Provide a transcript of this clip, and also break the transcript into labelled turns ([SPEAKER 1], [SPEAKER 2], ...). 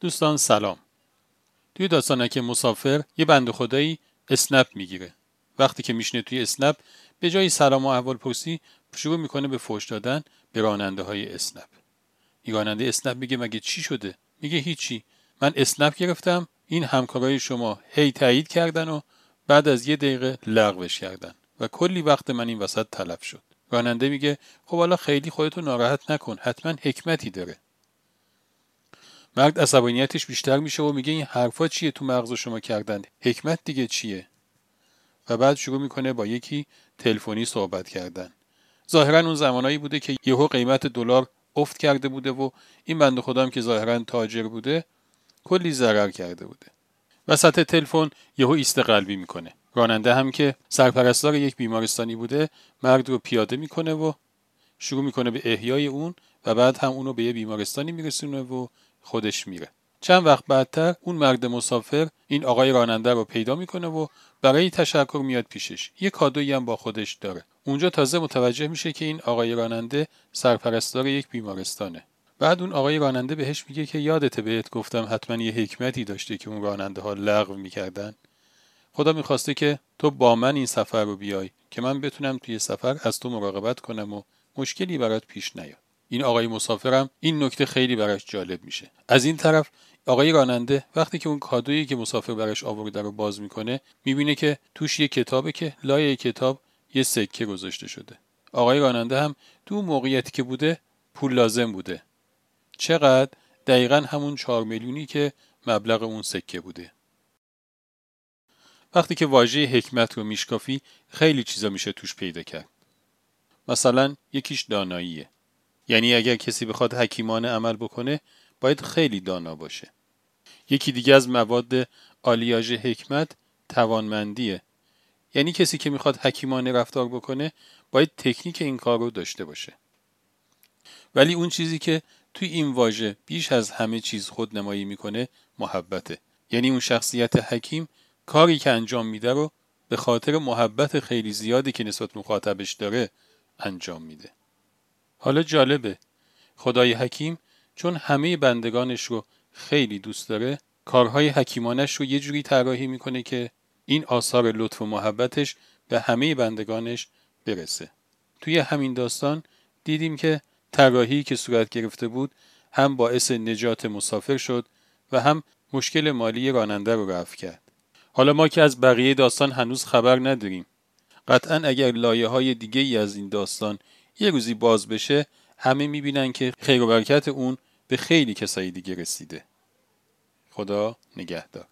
[SPEAKER 1] دوستان سلام. توی داستانک مسافر یه بند خدایی اسنپ می‌گیره. وقتی که میشنه توی اسنپ به جای سلام و احوال پرسی شروع می‌کنه به فوش دادن به راننده های اسنپ. این راننده اسنپ میگه مگه چی شده؟ میگه هیچی. من اسنپ گرفتم این همکارای شما هی تایید کردن و بعد از یه دقیقه لغوش کردن و کلی وقت من این وسط تلف شد. راننده میگه خب حالا خیلی خودتو ناراحت نکن حتما حکمتی داره. مرد عصبانیتش بیشتر میشه و میگه این حرفا چیه تو مغز شما کردن؟ حکمت دیگه چیه؟ و بعد شروع می‌کنه با یکی تلفنی صحبت کردن. ظاهرا اون زمانایی بوده که یهو قیمت دلار افت کرده بوده و این بنده خودم که ظاهرا تاجر بوده کلی ضرر کرده بوده. وسط تلفن یهو ایست قلبی می‌کنه. راننده هم که سرپرستار یک بیمارستانی بوده مرد رو پیاده می‌کنه و شروع می‌کنه به احیای اون و بعد هم اونو به یه بیمارستانی میرسونه و خودش میره. چند وقت بعدتر اون مرد مسافر این آقای راننده رو پیدا می‌کنه و برای تشکر میاد پیشش. یه کادویی هم با خودش داره. اونجا تازه متوجه میشه که این آقای راننده سرپرستار یک بیمارستانه. بعد اون آقای راننده بهش میگه که یادت بهت گفتم حتما یه حکمتی داشته که اون راننده ها لغو می‌کردن. خدا می‌خواسته که تو با من این سفر رو بیای که من بتونم توی سفر از تو مراقبت کنم و مشکلی برات پیش نیاد. این آقای مسافرم این نکته خیلی براش جالب میشه. از این طرف آقای راننده وقتی که اون کادویی که مسافر براش آورده رو باز می‌کنه می‌بینه که توش یه کتابه که لای کتاب یه سکه گذاشته شده. آقای راننده هم تو موقعیتی که بوده پول لازم بوده. چقدر؟ دقیقا همون چهار میلیونی که مبلغ اون سکه بوده. وقتی که واژه حکمت رو میشکافی خیلی چیزا میشه توش پیدا کرد. مثلا یکیش داناییه. یعنی اگر کسی بخواد حکیمانه عمل بکنه باید خیلی دانا باشه. یکی دیگه از مواد آلیاژ حکمت توانمندیه. یعنی کسی که می‌خواد حکیمانه رفتار بکنه باید تکنیک این کار رو داشته باشه. ولی اون چیزی که توی این واژه بیش از همه چیز خود نمایی می‌کنه محبته. یعنی اون شخصیت حکیم کاری که انجام میده رو به خاطر محبت خیلی زیادی که نسبت مخاطبش داره انجام میده. حالا جالبه. خدای حکیم چون همه بندگانش رو خیلی دوست داره کارهای حکیمانش رو یه جوری طراحی می‌کنه که این آثار لطف و محبتش به همه بندگانش برسه. توی همین داستان دیدیم که طراحی که صورت گرفته بود هم باعث نجات مسافر شد و هم مشکل مالی راننده رو رفع کرد. حالا ما که از بقیه داستان هنوز خبر نداریم. قطعا اگر لایه های دیگه ای از این داستان یه روزی باز بشه همه می‌بینن که خیر و برکت اون به خیلی کسایی دیگه رسیده. خدا نگهدار.